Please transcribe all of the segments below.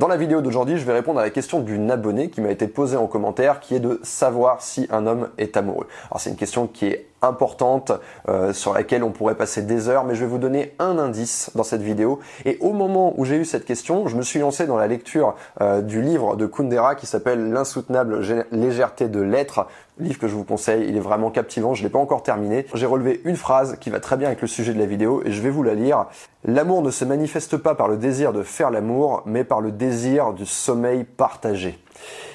Dans la vidéo d'aujourd'hui, je vais répondre à la question d'une abonnée qui m'a été posée en commentaire qui est de savoir si un homme est amoureux. Alors c'est une question qui est importante euh, sur laquelle on pourrait passer des heures, mais je vais vous donner un indice dans cette vidéo. Et au moment où j'ai eu cette question, je me suis lancé dans la lecture euh, du livre de Kundera qui s'appelle L'insoutenable légèreté de l'être. Livre que je vous conseille, il est vraiment captivant, je l'ai pas encore terminé. J'ai relevé une phrase qui va très bien avec le sujet de la vidéo et je vais vous la lire. L'amour ne se manifeste pas par le désir de faire l'amour, mais par le désir du sommeil partagé.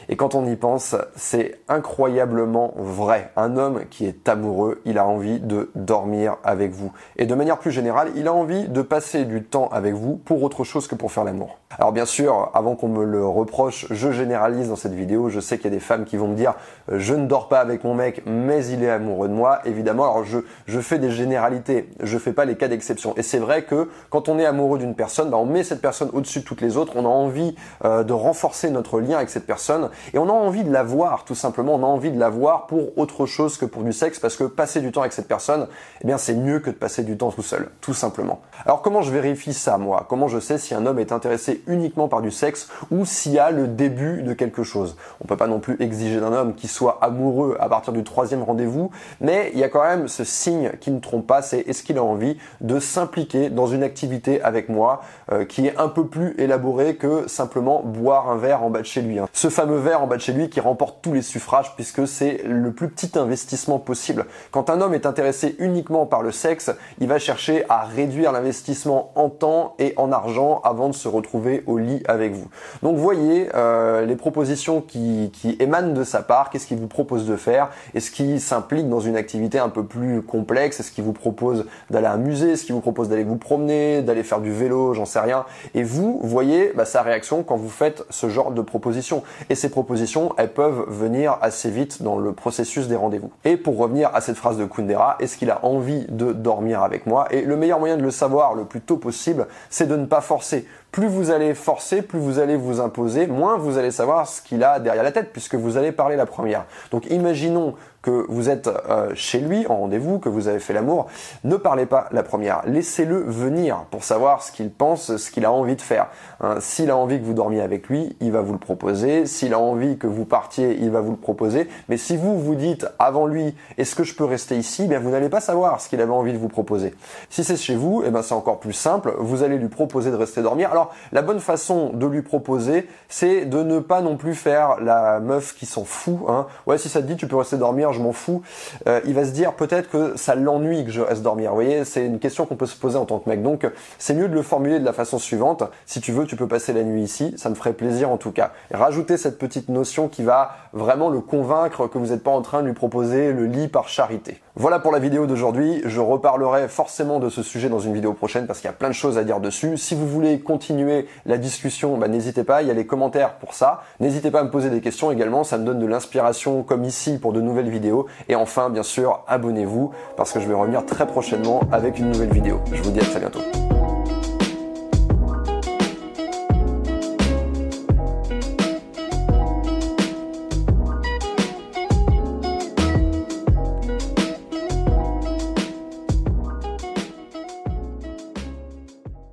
Et quand on y pense, c'est incroyablement vrai. Un homme qui est amoureux, il a envie de dormir avec vous. Et de manière plus générale, il a envie de passer du temps avec vous pour autre chose que pour faire l'amour. Alors bien sûr, avant qu'on me le reproche, je généralise dans cette vidéo. Je sais qu'il y a des femmes qui vont me dire euh, je ne dors pas avec mon mec, mais il est amoureux de moi. Évidemment, alors je, je fais des généralités, je fais pas les cas d'exception. Et c'est vrai que quand on est amoureux d'une personne, bah, on met cette personne au-dessus de toutes les autres. On a envie euh, de renforcer notre lien avec cette personne et on a envie de la voir tout simplement. On a envie de la voir pour autre chose que pour du sexe parce que passer du temps avec cette personne, eh bien c'est mieux que de passer du temps tout seul, tout simplement. Alors comment je vérifie ça moi? Comment je sais si un homme est intéressé uniquement par du sexe ou s'il y a le début de quelque chose? On peut pas non plus exiger d'un homme qu'il soit amoureux à partir du troisième rendez-vous, mais il y a quand même ce signe qui ne trompe pas, c'est est-ce qu'il a envie de s'impliquer dans une activité avec moi euh, qui est un peu plus élaborée que simplement boire un verre en bas de chez lui. Hein? Ce fameux en bas de chez lui qui remporte tous les suffrages puisque c'est le plus petit investissement possible. Quand un homme est intéressé uniquement par le sexe, il va chercher à réduire l'investissement en temps et en argent avant de se retrouver au lit avec vous. Donc voyez euh, les propositions qui, émanent de sa part, qu'est-ce qu'il vous propose de faire, est-ce qu'il s'implique dans une activité un peu plus complexe, est-ce qu'il vous propose d'aller à un musée, est-ce qu'il vous propose d'aller vous promener, d'aller faire du vélo, j'en sais rien. Et vous voyez bah, sa réaction quand vous faites ce genre de propositions. Et ces elles peuvent venir assez vite dans le processus des rendez-vous. Et pour revenir à cette phrase de Kundera, est-ce qu'il a envie de dormir avec moi? Et le meilleur moyen de le savoir le plus tôt possible, c'est de ne pas forcer plus vous allez forcer, plus vous allez vous imposer, moins vous allez savoir ce qu'il a derrière la tête, puisque vous allez parler la première. Donc imaginons que vous êtes euh, chez lui en rendez-vous, que vous avez fait l'amour, ne parlez pas la première. Laissez-le venir pour savoir ce qu'il pense, ce qu'il a envie de faire. Hein, s'il a envie que vous dormiez avec lui, il va vous le proposer. S'il a envie que vous partiez, il va vous le proposer. Mais si vous vous dites avant lui, est-ce que je peux rester ici? Bien, vous n'allez pas savoir ce qu'il avait envie de vous proposer. Si c'est chez vous, eh ben c'est encore plus simple. Vous allez lui proposer de rester dormir. La bonne façon de lui proposer, c'est de ne pas non plus faire la meuf qui s'en fout. Hein. Ouais, si ça te dit, tu peux rester dormir je m'en fous. Euh, il va se dire peut-être que ça l'ennuie que je reste dormir. Vous voyez, c'est une question qu'on peut se poser en tant que mec. Donc, c'est mieux de le formuler de la façon suivante. Si tu veux, tu peux passer la nuit ici. Ça me ferait plaisir en tout cas. Et rajouter cette petite notion qui va vraiment le convaincre que vous n'êtes pas en train de lui proposer le lit par charité. Voilà pour la vidéo d'aujourd'hui. Je reparlerai forcément de ce sujet dans une vidéo prochaine parce qu'il y a plein de choses à dire dessus. Si vous voulez la discussion, bah, n'hésitez pas. Il y a les commentaires pour ça. N'hésitez pas à me poser des questions également. Ça me donne de l'inspiration comme ici pour de nouvelles vidéos et enfin, bien sûr, abonnez-vous parce que je vais revenir très prochainement avec une nouvelle vidéo. Je vous dis à très bientôt.